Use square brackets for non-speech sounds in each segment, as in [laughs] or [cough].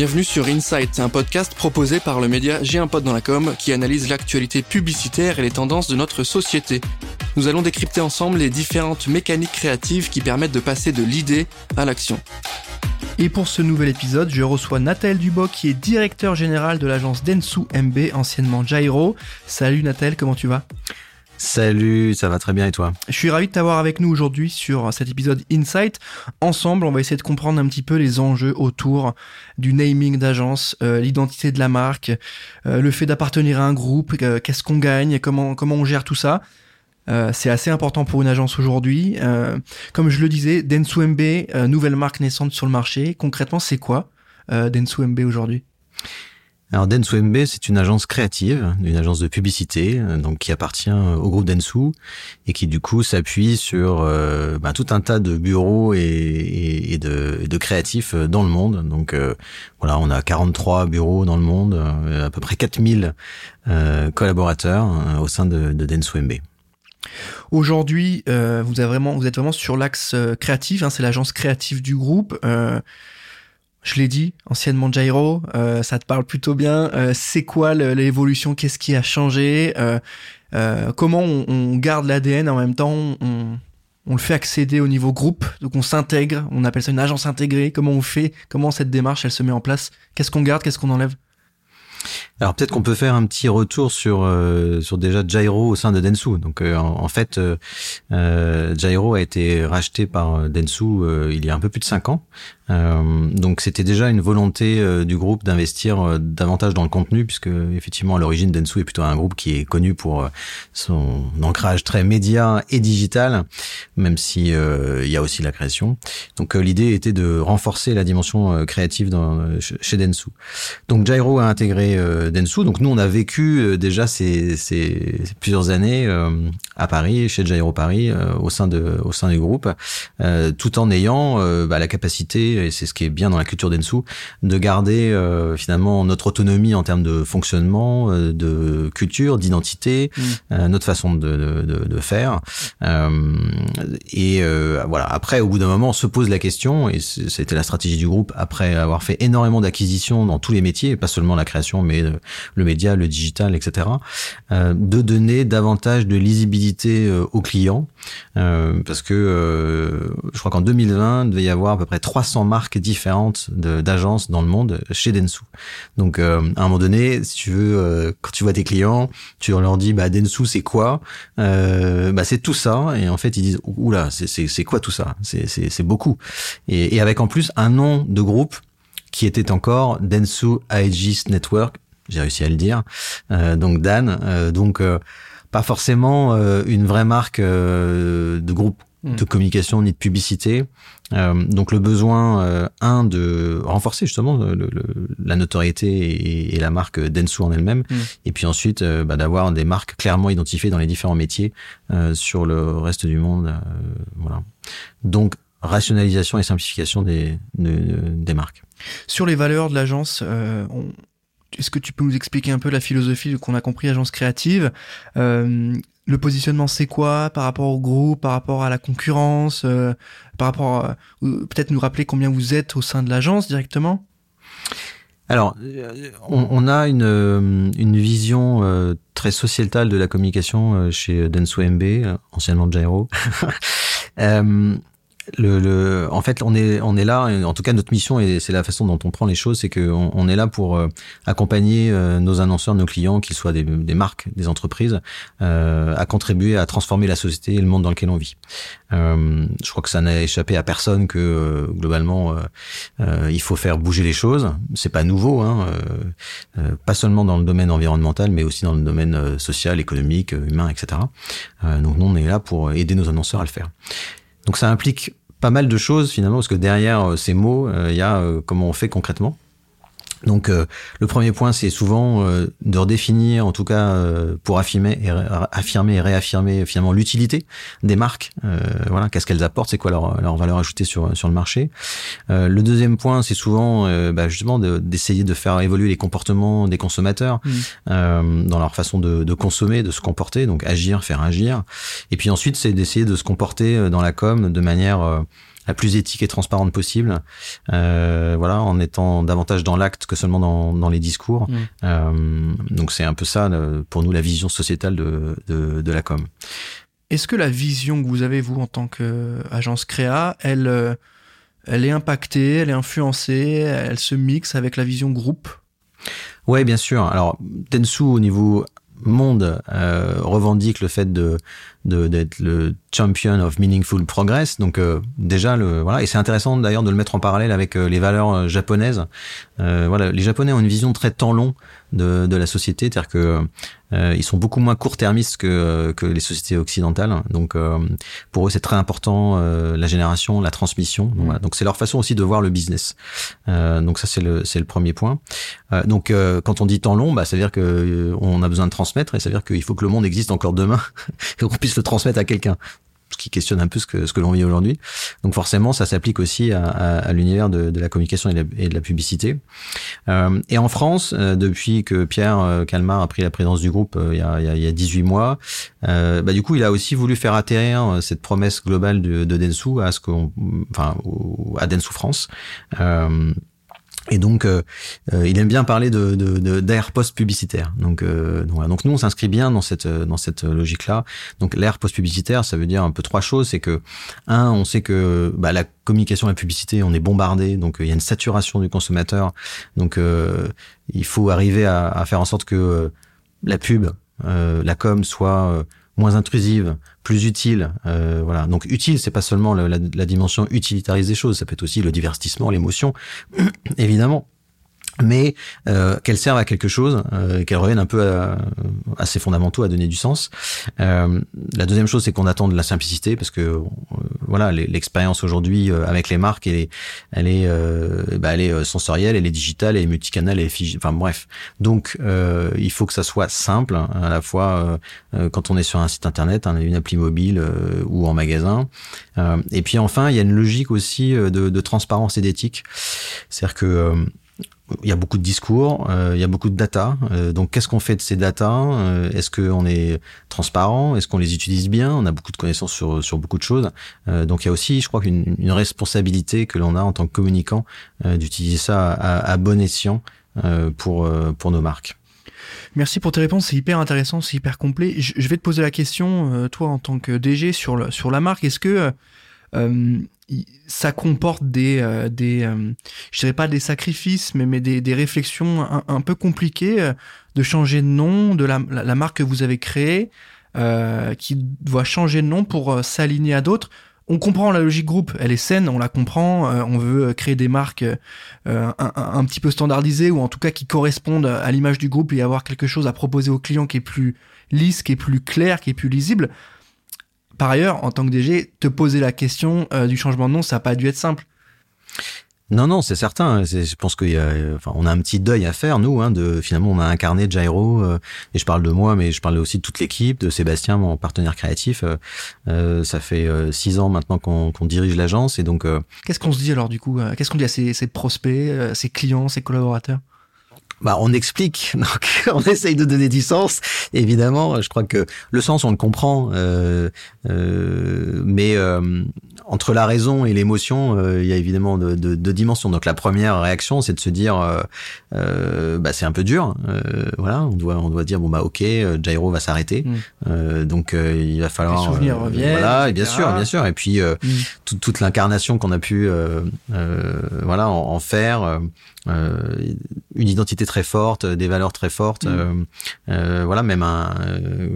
Bienvenue sur Insight, un podcast proposé par le média J'ai un pote qui analyse l'actualité publicitaire et les tendances de notre société. Nous allons décrypter ensemble les différentes mécaniques créatives qui permettent de passer de l'idée à l'action. Et pour ce nouvel épisode, je reçois Nathalie Duboc qui est directeur général de l'agence Densu MB, anciennement Gyro. Salut Nathalie, comment tu vas? Salut, ça va très bien et toi Je suis ravi de t'avoir avec nous aujourd'hui sur cet épisode Insight. Ensemble, on va essayer de comprendre un petit peu les enjeux autour du naming d'agence, euh, l'identité de la marque, euh, le fait d'appartenir à un groupe, euh, qu'est-ce qu'on gagne, comment comment on gère tout ça. c'est assez important pour une agence aujourd'hui. comme je le disais, Densu MB, nouvelle marque naissante sur le marché. Concrètement, c'est quoi Densu MB aujourd'hui? Alors Densu MB, c'est une agence créative, une agence de publicité, euh, donc qui appartient au groupe Densu et qui du coup s'appuie sur euh, ben, tout un tas de bureaux et, de, créatifs euh, dans le monde. Donc voilà, on a 43 bureaux dans le monde, à peu près 4000 collaborateurs au sein de, de MB. Aujourd'hui, vous, vous êtes vraiment sur l'axe créatif, hein, c'est l'agence créative du groupe. Je l'ai dit, anciennement Gyro, euh, ça te parle plutôt bien. Euh, c'est quoi l'évolution? Qu'est-ce qui a changé? Euh, Comment on, garde l'ADN en même temps? On, on, le fait accéder au niveau groupe, donc on s'intègre, on appelle ça une agence intégrée. Comment on fait? Comment cette démarche elle se met en place? Qu'est-ce qu'on garde? Qu'est-ce qu'on enlève? Alors peut-être qu'on peut faire un petit retour sur euh, sur déjà Gyro au sein de Densu. Donc euh, en, fait, euh, euh, Gyro a été racheté par Densu il y a un peu plus de cinq ans. donc c'était déjà une volonté du groupe d'investir davantage dans le contenu, puisque effectivement à l'origine Densu est plutôt un groupe qui est connu pour son ancrage très média et digital, même si il y a aussi la création. Donc l'idée était de renforcer la dimension créative dans, chez Densu. Donc Gyro a intégré Densu. Donc nous, on a vécu euh, déjà ces, ces, plusieurs années euh, à Paris, chez Jairo Paris, euh, au sein de au sein du groupe, tout en ayant bah, la capacité, et c'est ce qui est bien dans la culture Densu, de garder finalement notre autonomie en termes de fonctionnement, de culture, d'identité, mm. notre façon de, de, de, faire. Et voilà. Après, au bout d'un moment, on se pose la question, et c'était la stratégie du groupe après avoir fait énormément d'acquisitions dans tous les métiers, pas seulement la création, mais le média, le digital, etc., euh, de donner davantage de lisibilité euh, aux clients, euh, parce que je crois qu'en 2020, il devait y avoir à peu près 300 marques différentes d'agences dans le monde chez Densu. Donc, à un moment donné, si tu veux, quand tu vois tes clients, tu leur dis, bah Densu, c'est quoi? Bah c'est tout ça, et en fait, ils disent, oula, c'est quoi tout ça? C'est beaucoup. Et, avec en plus un nom de groupe qui était encore Densu Aegis Network, j'ai réussi à le dire. Euh, donc Dan, euh, donc euh, pas forcément une vraie marque de groupe. De communication ni de publicité. donc le besoin, un, de renforcer justement la notoriété et, la marque Densu en elle-même, hmm. et puis ensuite bah, d'avoir des marques clairement identifiées dans les différents métiers sur le reste du monde. voilà. Donc rationalisation et simplification des, des marques. Sur les valeurs de l'agence, on, est-ce que tu peux nous expliquer un peu la philosophie qu'on a compris agence créative? Euh, Le positionnement, c'est quoi par rapport au groupe, par rapport à la concurrence, euh, par rapport, peut-être nous rappeler combien vous êtes au sein de l'agence directement? Alors, on, a une, une vision euh, très sociétale de la communication chez Denso MB, anciennement Gyro. [laughs] le, le, en fait, on est, on est là. En tout cas, notre mission et c'est la façon dont on prend les choses, c'est qu'on on est là pour euh, accompagner euh, nos annonceurs, nos clients, qu'ils soient des, marques, des entreprises, euh, à contribuer à transformer la société et le monde dans lequel on vit. Euh, je crois que ça n'a échappé à personne que globalement, il faut faire bouger les choses. C'est pas nouveau, hein, pas seulement dans le domaine environnemental, mais aussi dans le domaine social, économique, humain, etc. donc nous, on est là pour aider nos annonceurs à le faire. Donc ça implique pas mal de choses finalement, parce que derrière euh, ces mots, euh, il y a euh, comment on fait concrètement. Donc le premier point, c'est souvent de redéfinir, en tout cas pour affirmer et, affirmer et réaffirmer finalement l'utilité des marques. voilà, qu'est-ce qu'elles apportent, c'est quoi leur, leur, valeur ajoutée sur sur le marché. le deuxième point, c'est souvent bah, justement d'essayer de, faire évoluer les comportements des consommateurs mmh. dans leur façon de, de, consommer, de se comporter, donc agir, faire agir. Et puis ensuite, c'est d'essayer de se comporter dans la com de manière la plus éthique et transparente possible. Euh, voilà, en étant davantage dans l'acte que seulement dans, dans les discours. Mm. Euh, donc c'est un peu ça pour nous la vision sociétale de, de, de la com. Est-ce que la vision que vous avez vous en tant qu'agence créa, elle euh, elle est impactée, elle est influencée, elle se mixe avec la vision groupe? Ouais, bien sûr. Alors Tensu au niveau monde euh, revendique le fait de d'être le champion of meaningful progress. Donc euh, déjà le voilà et c'est intéressant d'ailleurs de le mettre en parallèle avec euh, les valeurs euh, japonaises. voilà, les Japonais ont une vision très temps long de, de la société, c'est-à-dire que ils sont beaucoup moins court-termistes que que les sociétés occidentales. Donc pour eux c'est très important la génération, la transmission. Donc c'est leur façon aussi de voir le business. donc ça c'est le c'est le premier point. donc quand on dit temps long, bah ça veut dire que on a besoin de transmettre et ça veut dire qu'il faut que le monde existe encore demain [laughs] le transmettre à quelqu'un ce qui questionne un peu ce que, ce que l'on vit aujourd'hui. Donc forcément, ça s'applique aussi à, l'univers de, la communication et de la, publicité. Euh, et en France, euh, depuis que Pierre euh, Calmar a pris la présidence du groupe euh, il, y a, il y a 18 mois, bah, du coup, il a aussi voulu faire atterrir cette promesse globale de, de Densu à ce qu'on, à Densu France. Et donc, euh, euh, il aime bien parler de, de, d'air post-publicitaire. Donc, euh, voilà. donc, nous, on s'inscrit bien dans cette dans cette logique-là. Donc, l'air post-publicitaire, ça veut dire un peu trois choses. C'est que un, on sait que bah, la communication la publicité, on est bombardé. Donc, il y a une saturation du consommateur. Donc, il faut arriver à, à, faire en sorte que la pub, la com soit moins intrusive, plus utile. Euh, voilà. Donc utile, c'est pas seulement la, la, dimension utilitariste des choses, ça peut être aussi le divertissement, l'émotion, [clears throat] évidemment mais euh, qu'elle serve à quelque chose, euh, qu'elle revienne un peu à, à, ses fondamentaux, à donner du sens. Euh, la deuxième chose, c'est qu'on attend de la simplicité, parce que euh, voilà, l'expérience aujourd'hui euh, avec les marques, elle est, elle est, euh, bah, elle est sensorielle, elle est digitale, elle est multicanal, elle est figée. Enfin bref, donc il faut que ça soit simple, à la fois quand on est sur un site internet, hein, une appli mobile ou en magasin. et puis enfin, il y a une logique aussi de, de transparence et d'éthique, c'est-à-dire que il y a beaucoup de discours, euh, il y a beaucoup de data. Euh, donc, qu'est-ce qu'on fait de ces data? Euh, Est-ce qu'on est transparent? Est-ce qu'on les utilise bien? On a beaucoup de connaissances sur, sur beaucoup de choses. donc, il y a aussi, je crois, une, une responsabilité que l'on a en tant que communicant d'utiliser ça à, bon escient pour, pour nos marques. Merci pour tes réponses, c'est hyper intéressant, c'est hyper complet. Je, je, vais te poser la question, toi, en tant que DG sur, le, sur la marque, est-ce que ça comporte des, euh, des euh, je dirais pas des sacrifices, mais, mais des, des réflexions un, peu compliquées euh, de changer de nom de la, la, marque que vous avez créée, qui doit changer de nom pour s'aligner à d'autres. On comprend la logique groupe, elle est saine, on la comprend. on veut créer des marques un, un, petit peu standardisées ou en tout cas qui correspondent à l'image du groupe et avoir quelque chose à proposer aux clients qui est plus lisse, qui est plus clair, qui est plus lisible. Par ailleurs, en tant que DG, te poser la question euh, du changement de nom, ça n'a pas dû être simple. Non, non, c'est certain. Je pense qu'il y a, enfin, on a un petit deuil à faire, nous, hein, de finalement, on a incarné Jairo, euh, et je parle de moi, mais je parle aussi de toute l'équipe, de Sébastien, mon partenaire créatif. Euh, ça fait six ans maintenant qu'on dirige l'agence, et donc. Qu'est-ce qu'on se dit alors du coup Qu'est-ce qu'on dit à ses, ses prospects, ses clients, ses collaborateurs? Bah, on explique, [laughs] donc on essaye de donner du sens. Évidemment, je crois que le sens, on le comprend, euh, euh, mais euh, entre la raison et l'émotion, euh, il y a évidemment deux de, de dimensions. Donc la première réaction, c'est de se dire, euh, euh, bah, c'est un peu dur. voilà, on doit, on doit dire, bon bah ok, Jairo va s'arrêter, mm. donc il va falloir. Les souvenirs reviennent. Voilà, et bien sûr, bien sûr. Et puis mm. toute, l'incarnation qu'on a pu, voilà, en, en faire. Euh, une identité très forte, des valeurs très fortes. Mm. Euh, euh, voilà, même un,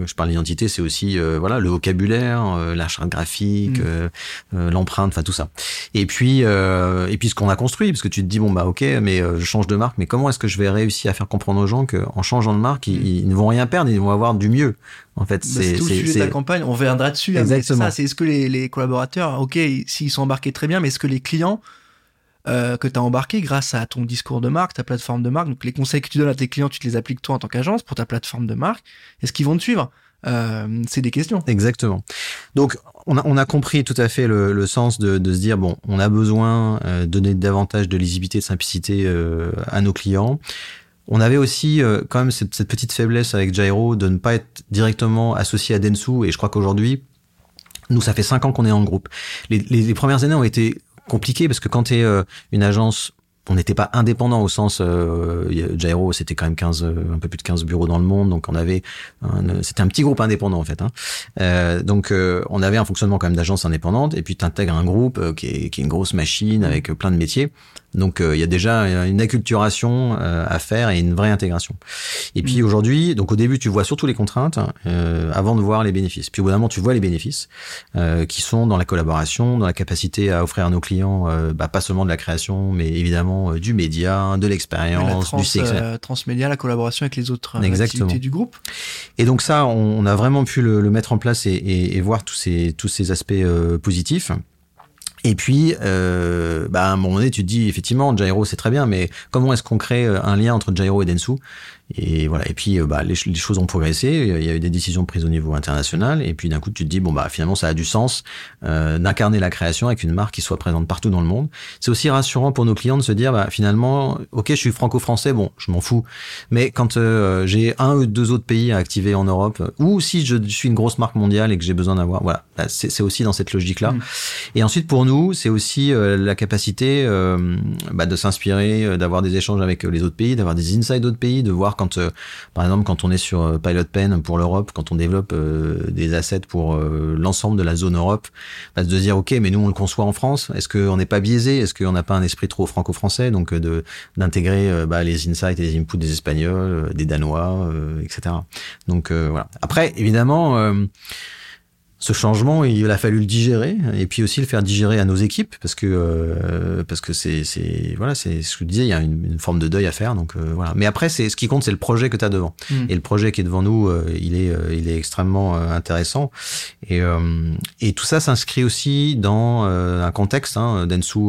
je parle d'identité, c'est aussi voilà le vocabulaire, la charte graphique, mm. l'empreinte, enfin tout ça. Et puis et puis ce qu'on a construit, parce que tu te dis bon bah ok, mais je change de marque, mais comment est-ce que je vais réussir à faire comprendre aux gens qu'en changeant de marque, ils, mm. ne vont rien perdre, ils vont avoir du mieux. En fait, bah, c'est tout le sujet de la campagne. On reviendra dessus. Hein, Exactement. C'est est-ce que les, les collaborateurs, ok, s'ils sont embarqués très bien, mais est-ce que les clients euh, que tu as embarqué grâce à ton discours de marque, ta plateforme de marque. Donc les conseils que tu donnes à tes clients, tu te les appliques toi en tant qu'agence pour ta plateforme de marque. Est-ce qu'ils vont te suivre? Euh, c'est des questions. Exactement. Donc, on a, on a compris tout à fait le, le sens de, de, se dire bon, on a besoin euh, de donner davantage de lisibilité, de simplicité euh, à nos clients. On avait aussi euh, quand même cette, cette, petite faiblesse avec Jairo de ne pas être directement associé à Densu, et je crois qu'aujourd'hui, nous, ça fait cinq ans qu'on est en groupe. Les, les, les, premières années ont été compliqué parce que quand tu es une agence on n'était pas indépendant au sens euh, Gyro c'était quand même 15 un peu plus de 15 bureaux dans le monde donc on avait c'était un petit groupe indépendant en fait hein. euh, donc euh, on avait un fonctionnement quand même d'agence indépendante et puis tu intègres un groupe euh, qui est, qui est une grosse machine avec plein de métiers donc il y a déjà une acculturation à faire et une vraie intégration et puis mmh. aujourd'hui donc au début tu vois surtout les contraintes avant de voir les bénéfices puis au bout d'un moment tu vois les bénéfices qui sont dans la collaboration dans la capacité à offrir à nos clients bah, pas seulement de la création mais évidemment euh, du média, de l'expérience, du sexe. Euh, transmédia, la collaboration avec les autres euh, activités du groupe. Et donc ça, on, a vraiment pu le, mettre en place et, voir tous ces, tous ces aspects positifs. Et puis, euh, bah, à un moment donné, tu te dis effectivement, Gyro c'est très bien, mais comment est-ce qu'on crée un lien entre Gyro et Densu? Et voilà. Et puis, euh, bah, les, les, choses ont progressé. Il y a eu des décisions prises au niveau international. Et puis, d'un coup, tu te dis, bon, bah, finalement, ça a du sens euh, d'incarner la création avec une marque qui soit présente partout dans le monde. C'est aussi rassurant pour nos clients de se dire, bah, finalement, ok, je suis franco-français, bon, je m'en fous. Mais quand euh, j'ai un ou deux autres pays à activer en Europe, ou si je suis une grosse marque mondiale et que j'ai besoin d'avoir, voilà, bah, c'est aussi dans cette logique-là. Mmh. Et ensuite, pour nous, c'est aussi euh, la capacité bah, de s'inspirer, d'avoir des échanges avec les autres pays, d'avoir des insights d'autres pays, de voir quand, euh, par exemple, quand on est sur euh, Pilot Pen pour l'Europe, quand on développe euh, des assets pour l'ensemble de la zone Europe, bah, de se dire, OK, mais nous, on le conçoit en France. Est-ce qu'on n'est pas biaisé Est-ce qu'on n'a pas un esprit trop franco-français Donc, de d'intégrer bah, les insights et les inputs des Espagnols, des Danois, etc. Donc, voilà. Après, évidemment ce changement, il a fallu le digérer et puis aussi le faire digérer à nos équipes parce que euh, parce que c'est c'est voilà c'est ce que je disais, il y a une, une forme de deuil à faire donc euh, voilà. Mais après c'est ce qui compte c'est le projet que tu as devant mm. et le projet qui est devant nous euh, il est il est extrêmement intéressant et et tout ça s'inscrit aussi dans un contexte. Hein, Densu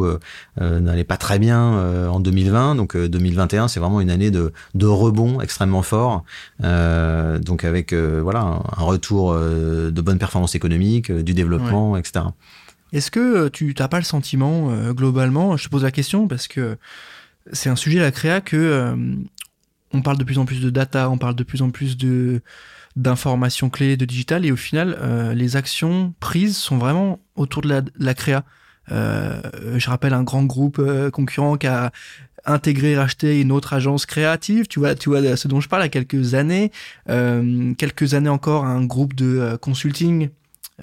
n'allait pas très bien en 2020 donc 2021 c'est vraiment une année de de rebond extrêmement fort donc avec voilà un, retour de bonne performance économique euh, du développement, etc. Est-ce que euh, tu n'as pas le sentiment, euh, globalement, je te pose la question parce que c'est un sujet, la créa, que on parle de plus en plus de data, on parle de plus en plus de d'informations clés, de digital, et au final, les actions prises sont vraiment autour de la, créa. je rappelle un grand groupe concurrent qui a intégré, racheté une autre agence créative. Tu vois, tu vois ce dont je parle à quelques années, quelques années encore, un groupe de consulting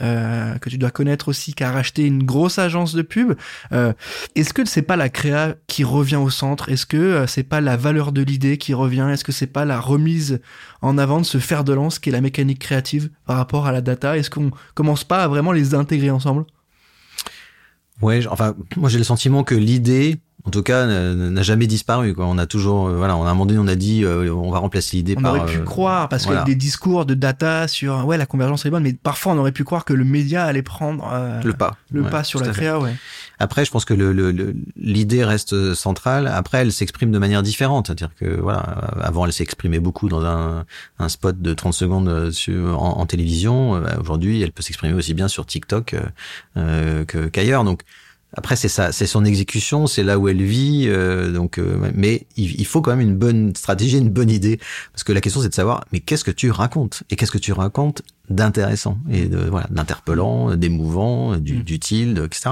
euh, que tu dois connaître aussi, qui a racheté une grosse agence de pub. Euh, est-ce que c'est pas la créa qui revient au centre? Est-ce que euh, c'est pas la valeur de l'idée qui revient? Est-ce que c'est pas la remise en avant de ce fer de lance qui est la mécanique créative par rapport à la data? Est-ce qu'on commence pas à vraiment les intégrer ensemble? Ouais, enfin, moi j'ai le sentiment que l'idée, en tout cas, n'a jamais disparu. Quoi. On a toujours, euh, voilà, on a un moment donné, on a dit, euh, on va remplacer l'idée par. On aurait pu euh, croire, parce qu'il y a des discours de data sur, ouais, la convergence est bonne, mais parfois on aurait pu croire que le média allait prendre le pas, le pas sur la créa, ouais. Après, je pense que l'idée le, reste centrale. Après, elle s'exprime de manière différente. C'est-à-dire que, voilà, avant, elle s'exprimait beaucoup dans un, un, spot de 30 secondes sur, en, télévision. Aujourd'hui, elle peut s'exprimer aussi bien sur TikTok euh, qu'ailleurs. Donc, après, c'est ça, c'est son exécution, c'est là où elle vit. Euh, donc, euh, mais il, faut quand même une bonne stratégie, une bonne idée, parce que la question c'est de savoir, mais qu'est-ce que tu racontes? Et qu'est-ce que tu racontes d'intéressant et de voilà d'interpellant, d'émouvant, d'utile, etc.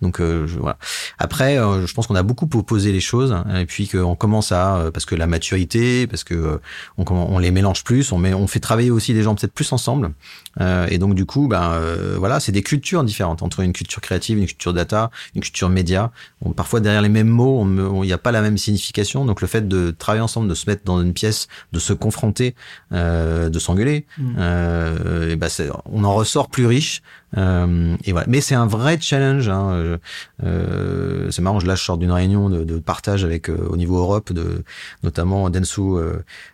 Donc euh, je, voilà. Après, euh, je pense qu'on a beaucoup proposé les choses hein, et puis qu'on commence à euh, parce que la maturité, parce que on, on les mélange plus, on met, on fait travailler aussi des gens peut-être plus ensemble et donc du coup, ben voilà, c'est des cultures différentes entre une culture créative, une culture data, une culture média. On, parfois derrière les mêmes mots, il n'y a pas la même signification. Donc le fait de travailler ensemble, de se mettre dans une pièce, de se confronter, de s'engueuler. Mmh. Euh, bah, on en ressort plus riche. Euh, et voilà. Mais c'est un vrai challenge. Hein. Euh, c'est marrant, je lâche sort d'une réunion de, partage avec au niveau Europe, de notamment Densu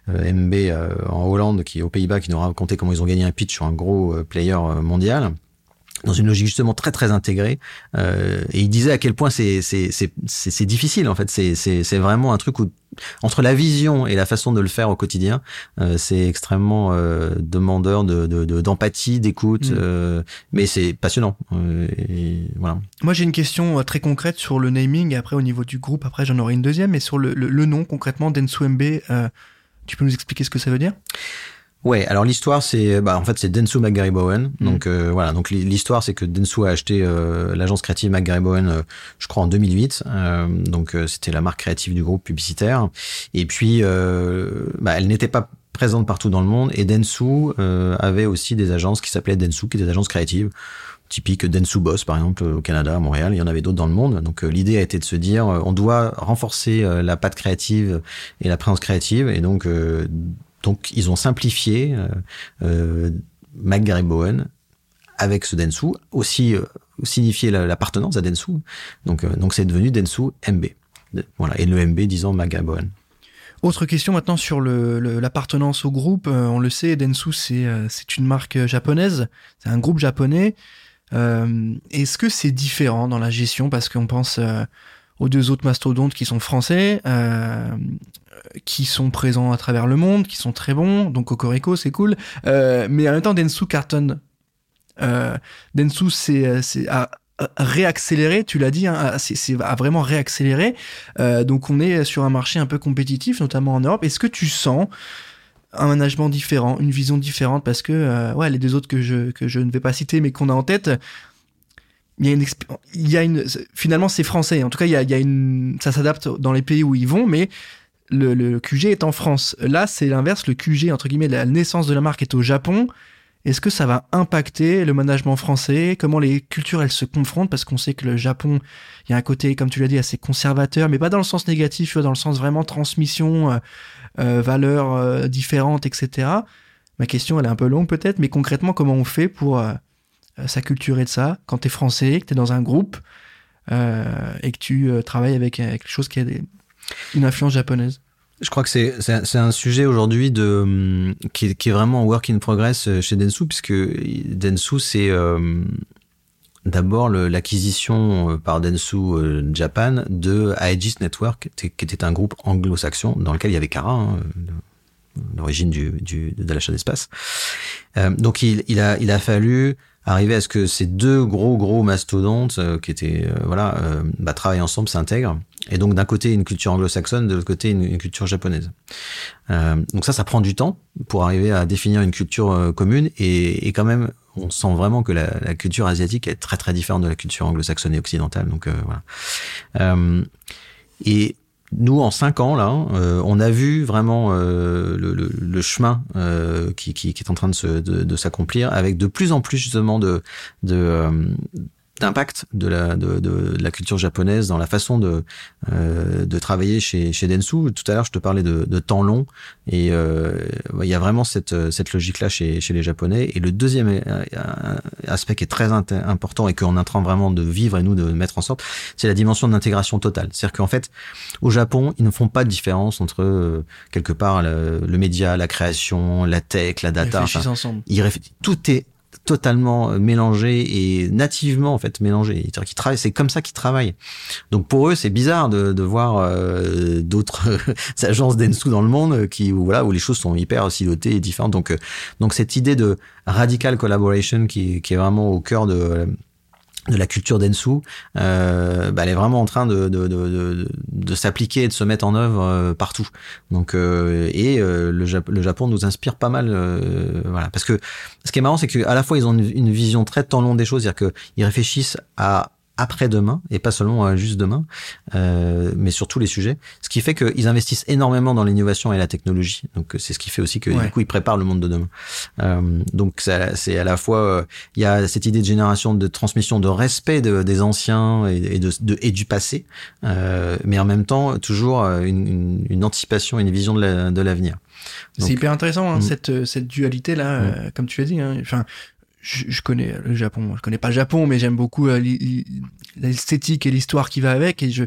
MB en Hollande, qui aux Pays-Bas, qui nous racontait comment ils ont gagné un pitch sur un gros player mondial dans une logique justement très très intégrée euh, et il disait à quel point c'est c'est c'est difficile en fait. C'est c'est c'est vraiment un truc où entre la vision et la façon de le faire au quotidien euh, c'est extrêmement euh, demandeur de d'empathie d'écoute mm. euh, mais c'est passionnant euh, et voilà. Moi j'ai une question euh, très concrète sur le naming et après au niveau du groupe après j'en aurai une deuxième mais sur le le, le nom concrètement d'Ensumb tu peux nous expliquer ce que ça veut dire? Ouais, alors l'histoire c'est bah en fait c'est Densu McGarry Bowen. Mm. Donc euh, voilà, donc l'hi- l'histoire c'est que Densu a acheté euh, l'agence créative McGarry Bowen euh, je crois en 2008. Euh, donc euh, c'était la marque créative du groupe publicitaire et puis euh, bah, elle n'était pas présente partout dans le monde et Densu euh, avait aussi des agences qui s'appelaient Densu qui étaient des agences créatives typiques Densu Boss par exemple au Canada, à Montréal, il y en avait d'autres dans le monde. Donc l'idée a été de se dire euh, on doit renforcer euh, la patte créative et la présence créative et donc euh, donc ils ont simplifié euh, euh, Bowen avec ce Densu, aussi euh, signifier la- l'appartenance à Densu. Donc euh, donc c'est devenu Densu MB. Voilà et le MB disant McGarry Bowen. Autre question maintenant sur l'appartenance au groupe. Euh, on le sait, Densu, c'est une marque japonaise, c'est un groupe japonais. Est-ce que c'est différent dans la gestion? Parce qu'on pense aux deux autres mastodontes qui sont français, euh, qui sont présents à travers le monde, qui sont très bons. Donc Cocorico, c'est cool. Euh, mais en même temps, Densu cartonne. Euh, Densu, c'est euh, réaccélérer, tu l'as dit, hein, c'est vraiment réaccélérer. Euh, donc on est sur un marché un peu compétitif, notamment en Europe. Est-ce que tu sens un management différent, une vision différente? Parce que euh, ouais, les deux autres que je que je ne vais pas citer, mais qu'on a en tête, il y a une, il y a une finalement c'est français. En tout cas, il y a, il y a une, ça s'adapte dans les pays où ils vont, mais le, le QG est en France. Là, c'est l'inverse. Le QG entre guillemets, la naissance de la marque est au Japon. Est-ce que ça va impacter le management français? Comment les cultures elles se confrontent? Parce qu'on sait que le Japon, il y a un côté, comme tu l'as dit, assez conservateur, mais pas dans le sens négatif, dans le sens vraiment transmission, euh, euh, valeurs euh, différentes, etc. Ma question, elle est un peu longue peut-être, mais concrètement, comment on fait pour euh, euh, s'acculturer de ça quand t'es français, que t'es dans un groupe euh, et que tu euh, travailles avec, avec quelque chose qui a une influence japonaise Je crois que c'est un- sujet aujourd'hui de hum, qui qui est vraiment work in progress chez Densu puisque Densu c'est d'abord l'acquisition par Densu Japan de Aegis Network qui était- un groupe anglo-saxon dans lequel il y avait Kara hein, l'origine du, du de l'achat d'espace. Donc il, il a il a fallu arriver à ce que ces deux gros gros mastodontes euh, qui étaient euh, voilà euh, bah, travaillent ensemble s'intègrent. Et donc d'un côté une culture anglo-saxonne de l'autre côté une, culture japonaise. Euh, donc ça ça prend du temps pour arriver à définir une culture euh, commune. Et, et quand même on sent vraiment que la, la culture asiatique est très très différente de la culture anglo-saxonne et occidentale. Donc voilà. Et nous, en cinq ans, là, euh, on a vu vraiment euh, le, chemin euh, qui, est en train de, s'accomplir, avec de plus en plus justement de, de d'impact de la, de, de, de la culture japonaise dans la façon de, euh, de travailler chez, chez Densu. Tout à l'heure, je te parlais de, de temps long, et euh, il y a vraiment cette, cette logique-là chez, chez les Japonais. Et le deuxième euh, aspect qui est très important et qu'on est en train vraiment de vivre et nous de mettre en sorte, c'est la dimension d'intégration totale. C'est-à-dire qu'en fait, au Japon, ils ne font pas de différence entre euh, quelque part le, le média, la création, la tech, la Ils data. réfléchissent Enfin, ensemble. ils tout est totalement euh, mélangé et nativement en fait mélangé. C'est-à-dire qu'ils travaillent, c'est comme ça qu'ils travaillent. Donc pour eux, c'est bizarre de, de voir euh, d'autres [laughs] agences d'Ensu dans le monde qui où, voilà où les choses sont hyper silotées et différentes. Donc euh, donc cette idée de radical collaboration qui, qui est vraiment au cœur de de la culture d'Ensu, euh, bah, elle est vraiment en train de, de, de, de, s'appliquer et de se mettre en œuvre euh, partout. Donc euh, et euh, le, le Japon nous inspire pas mal, euh, voilà. Parce que ce qui est marrant, c'est qu'à la fois ils ont une, vision très temps des choses, c'est-à-dire qu'ils réfléchissent à après-demain et pas seulement à juste demain, euh, mais sur tous les sujets. Ce qui fait qu'ils investissent énormément dans l'innovation et la technologie. Donc c'est ce qui fait aussi que Ouais. du coup ils préparent le monde de demain. Euh, donc c'est à la fois euh, il y a cette idée de génération, de transmission, de respect de- des anciens et, et de, de- et du passé, euh, mais en même temps toujours euh, une, une, une anticipation, une vision de la- de l'avenir. C'est Donc- hyper intéressant, hein, Mm. cette, euh, cette dualité-là, euh, comme tu l'as dit. Hein. Enfin, je, je connais le Japon. Je connais pas le Japon, mais j'aime beaucoup euh, l'esthétique et l'histoire qui va avec. Et je,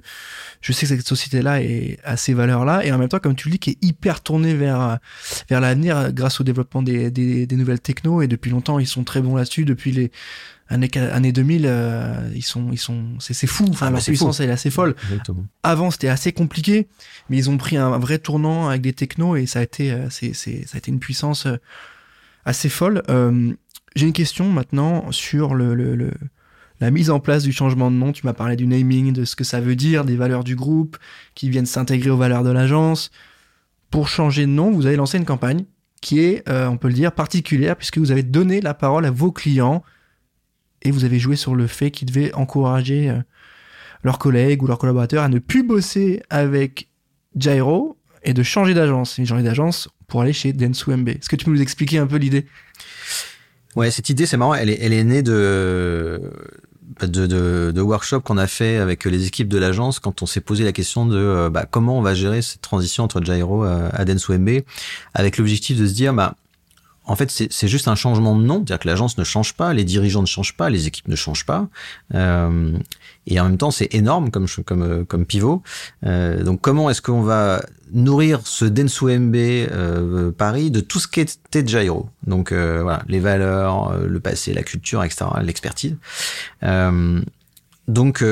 je sais que cette société-là est à ces valeurs-là. Et en même temps, comme tu le dis, qui est hyper tournée vers, euh, vers l'avenir euh, grâce au développement des, des, des nouvelles techno. Et depuis longtemps, ils sont très bons là-dessus. Depuis les années, années 2000, euh, ils sont, ils sont, c'est c'est fou. Enfin, Ah, bah, leur puissance, elle est assez folle Exactement. avant c'était assez compliqué, mais ils ont pris un vrai tournant avec des technos et ça a été, c'est, c'est, ça a été une puissance assez folle. Euh, j'ai une question maintenant sur le, le, le- la mise en place du changement de nom. Tu m'as parlé du naming, de ce que ça veut dire, des valeurs du groupe qui viennent s'intégrer aux valeurs de l'agence. Pour changer de nom, vous avez lancé une campagne qui est, euh, on peut le dire, particulière puisque vous avez donné la parole à vos clients et vous avez joué sur le fait qu'ils devaient encourager euh, leurs collègues ou leurs collaborateurs à ne plus bosser avec Gyro et de changer d'agence, et changer d'agence pour aller chez Densu MB. Est-ce que tu peux nous expliquer un peu l'idée? Ouais, cette idée, c'est marrant, elle est, elle est née de, de, de, de workshop qu'on a fait avec les équipes de l'agence quand on s'est posé la question de euh, bah, comment on va gérer cette transition entre Gyro à, Densu MB avec l'objectif de se dire bah en fait, c'est juste un changement de nom, c'est-à-dire que l'agence ne change pas, les dirigeants ne changent pas, les équipes ne changent pas, euh, et en même temps, c'est énorme comme comme euh, comme pivot. Euh, donc, comment est-ce qu'on va nourrir ce Densu MB euh, Paris de tout ce qui était Gyro Donc, euh, voilà, les valeurs, le passé, la culture, etc., l'expertise. donc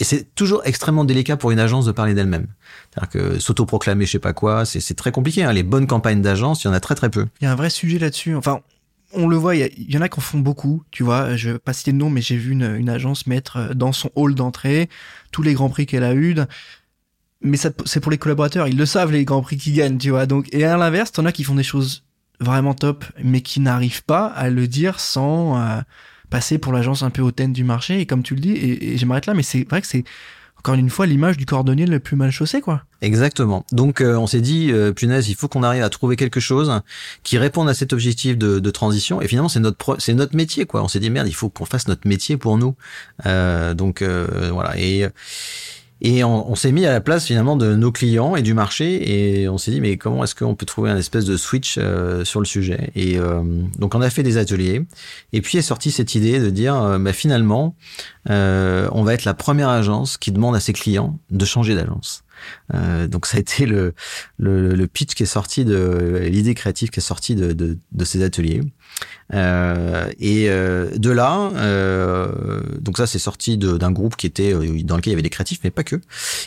et c'est toujours extrêmement délicat pour une agence de parler d'elle-même. C'est-à-dire que s'autoproclamer je sais pas quoi, c'est très compliqué. Hein. Les bonnes campagnes d'agence, il y en a très très peu. Il y a un vrai sujet là-dessus. Enfin, on le voit, il y, en a qui en font beaucoup, tu vois. Je vais pas citer de nom, mais j'ai vu une, une, agence mettre euh, dans son hall d'entrée tous les grands prix qu'elle a eu. Mais c'est pour les collaborateurs, ils le savent les grands prix qu'ils gagnent, tu vois. Donc, et à l'inverse, t'en as qui font des choses vraiment top, mais qui n'arrivent pas à le dire sans euh, passer pour l'agence un peu hautaine du marché. Et comme tu le dis, et, et je m'arrête là, mais c'est vrai que c'est encore une fois l'image du cordonnier le plus mal chaussé, quoi. Exactement. Donc euh, on s'est dit, euh, punaise, il faut qu'on arrive à trouver quelque chose qui réponde à cet objectif de, de transition. Et finalement, c'est notre c'est notre métier, quoi. On s'est dit merde, il faut qu'on fasse notre métier pour nous. Euh, donc euh, voilà. Et et on, s'est mis à la place finalement de nos clients et du marché. Et on s'est dit mais comment est-ce qu'on peut trouver un espèce de switch euh, sur le sujet? Et euh, donc on a fait des ateliers. Et puis est sortie cette idée de dire euh, bah, finalement on va être la première agence qui demande à ses clients de changer d'agence. Donc ça a été le, le, le, pitch qui est sorti de l'idée créative qui est sortie de, de, de ces ateliers. Euh, et euh, de là, euh, donc ça c'est sorti d'un groupe qui était dans lequel il y avait des créatifs, mais pas que.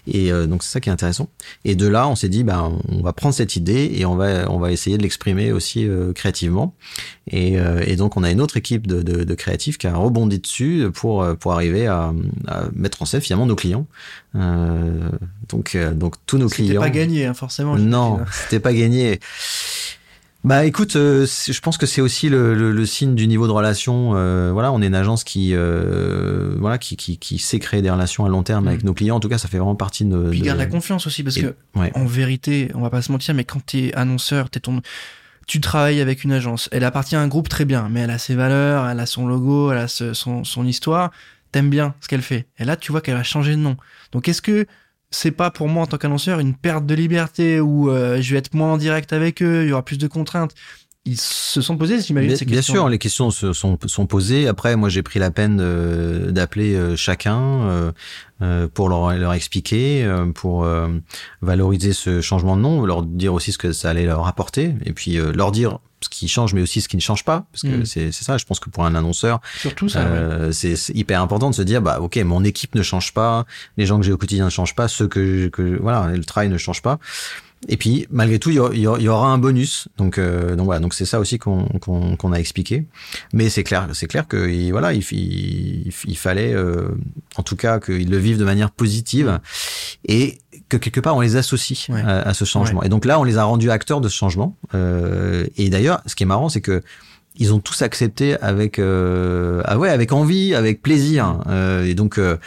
Et donc c'est ça qui est intéressant. Et de là, on s'est dit, ben on va prendre cette idée et on va on va essayer de l'exprimer aussi créativement. Et, et, donc on a une autre équipe de, de, de, créatifs qui a rebondi dessus pour pour arriver à, à mettre en scène finalement nos clients. Donc donc tous nos clients. C'était pas gagné hein, forcément. Non, c'était pas gagné. Bah écoute, euh, je pense que c'est aussi le, le, le, signe du niveau de relation. Euh, voilà, on est une agence qui, euh, voilà, qui, qui, qui, sait créer des relations à long terme avec mm. nos clients. En tout cas, ça fait vraiment partie de. nos... Puis garde la confiance aussi, parce que en vérité, on va pas se mentir, mais quand t'es annonceur, t'es ton, tu travailles avec une agence. Elle appartient à un groupe très bien, mais elle a ses valeurs, elle a son logo, elle a son, son histoire. T'aimes bien ce qu'elle fait. Et là, tu vois qu'elle va changer de nom. Donc, est-ce que c'est pas pour moi en tant qu'annonceur une perte de liberté où euh, je vais être moins en direct avec eux, il y aura plus de contraintes? Ils se sont posés, j'imagine, ces questions. Bien sûr, les questions se sont, sont posées. Après, moi, j'ai pris la peine d'appeler euh, chacun euh, pour leur, leur expliquer, pour valoriser ce changement de nom, leur dire aussi ce que ça allait leur apporter, et puis leur dire ce qui change, mais aussi ce qui ne change pas, parce que mm. c'est ça. Je pense que pour un annonceur, surtout ça, euh, c'est hyper important de se dire, bah ok, mon équipe ne change pas, les gens que j'ai au quotidien ne changent pas, ceux que, que voilà, le travail ne change pas. Et puis malgré tout, il y, aura un bonus. Donc, euh, donc voilà, donc c'est ça aussi qu'on qu'on a expliqué. Mais c'est clair, c'est clair que voilà, il, il, fallait, euh, en tout cas, qu'ils le vivent de manière positive et que quelque part on les associe à, ce changement. Et donc là, on les a rendus acteurs de ce changement. Euh, et d'ailleurs, ce qui est marrant, c'est que ils ont tous accepté avec euh, ah ouais avec envie avec plaisir. Euh, et donc euh,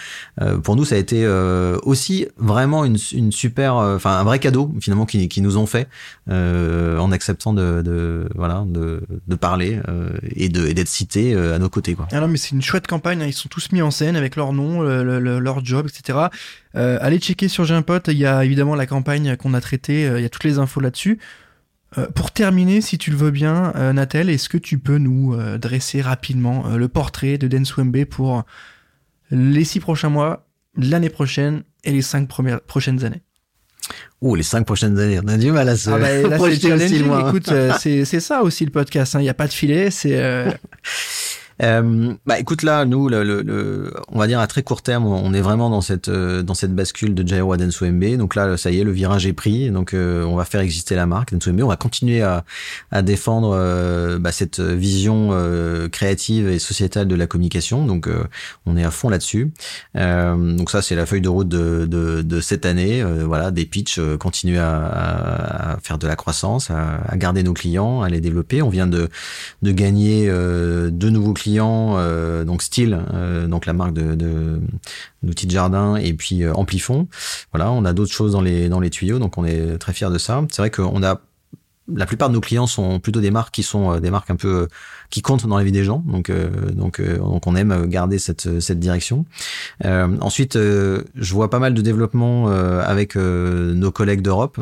euh pour nous ça a été euh, aussi vraiment une, une super enfin un vrai cadeau finalement qui, qui nous ont fait en acceptant de, de, voilà de, de parler et de et d'être cités à nos côtés quoi. Ah mais c'est une chouette campagne hein. ils sont tous mis en scène avec leur nom le, leur job etc allez checker sur Gimpot il y a évidemment la campagne qu'on a traitée il y a toutes les infos là-dessus euh, pour terminer, si tu le veux bien, euh, Natel, est-ce que tu peux nous euh, dresser rapidement le portrait de Denswembe pour les six prochains mois, l'année prochaine et les cinq premières, prochaines années? Oh, les cinq prochaines années, on a du mal à se ah bah, Écoute, c'est ça aussi le podcast. Il hein. n'y a pas de filet. C'est [laughs] Euh, bah écoute là, nous, le, le, on va dire à très court terme, on est vraiment dans cette euh, dans cette bascule de Jairo à Denso MB. Donc là, ça y est, le virage est pris. Donc euh, on va faire exister la marque Denso MB. On va continuer à, à défendre euh, bah, cette vision créative et sociétale de la communication. Donc on est à fond là-dessus. donc ça, c'est la feuille de route de, de, de cette année. voilà, des pitchs, continuer à, à, faire de la croissance, à, à, garder nos clients, à les développer. On vient de de gagner deux nouveaux clients clients, euh, donc Style, euh, donc la marque de, d'outils de jardin, et puis euh, Amplifon. Voilà, on a d'autres choses dans les dans les tuyaux, donc on est très fiers de ça. C'est vrai qu'on a la plupart de nos clients sont plutôt des marques qui sont euh, des marques un peu euh, qui comptent dans la vie des gens. Donc euh, donc donc on aime garder cette cette direction. Euh, ensuite, je vois pas mal de développement avec nos collègues d'Europe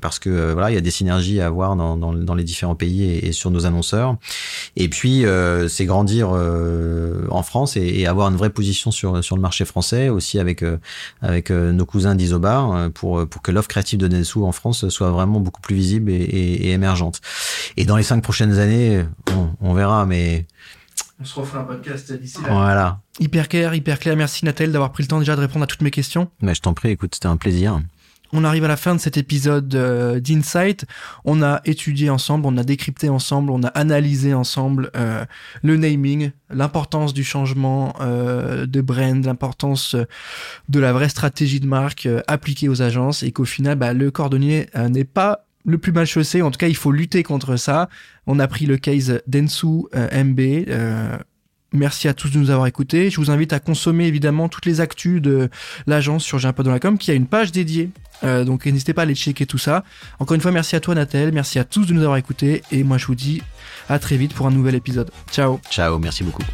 parce que voilà, il y a des synergies à avoir dans dans, dans les différents pays et, et, sur nos annonceurs. Et puis c'est grandir en France et, et, avoir une vraie position sur sur le marché français aussi avec avec nos cousins d'Isobar pour pour que l'offre créative de Densu en France soit vraiment beaucoup plus visible et et, émergente. Et dans les cinq prochaines années, on verra, mais on se refera un podcast d'ici là. Voilà. Hyper clair, hyper clair. Merci Nathalie d'avoir pris le temps déjà de répondre à toutes mes questions. Mais je t'en prie, écoute, c'était un plaisir on arrive à la fin de cet épisode euh, d'Insight. On a étudié ensemble, on a décrypté ensemble, on a analysé ensemble euh, le naming, l'importance du changement euh, de brand, l'importance de la vraie stratégie de marque appliquée aux agences et qu'au final, bah, le cordonnier n'est pas le plus mal chaussé. En tout cas, il faut lutter contre ça. On a pris le case Densu MB. Merci à tous de nous avoir écoutés. Je vous invite à consommer évidemment toutes les actus de l'agence sur J'ai un peu dans la com qui a une page dédiée. Euh, donc n'hésitez pas à aller checker tout ça. Encore une fois, merci à toi Nathel, merci à tous de nous avoir écoutés et moi je vous dis à très vite pour un nouvel épisode. Ciao. Ciao, merci beaucoup.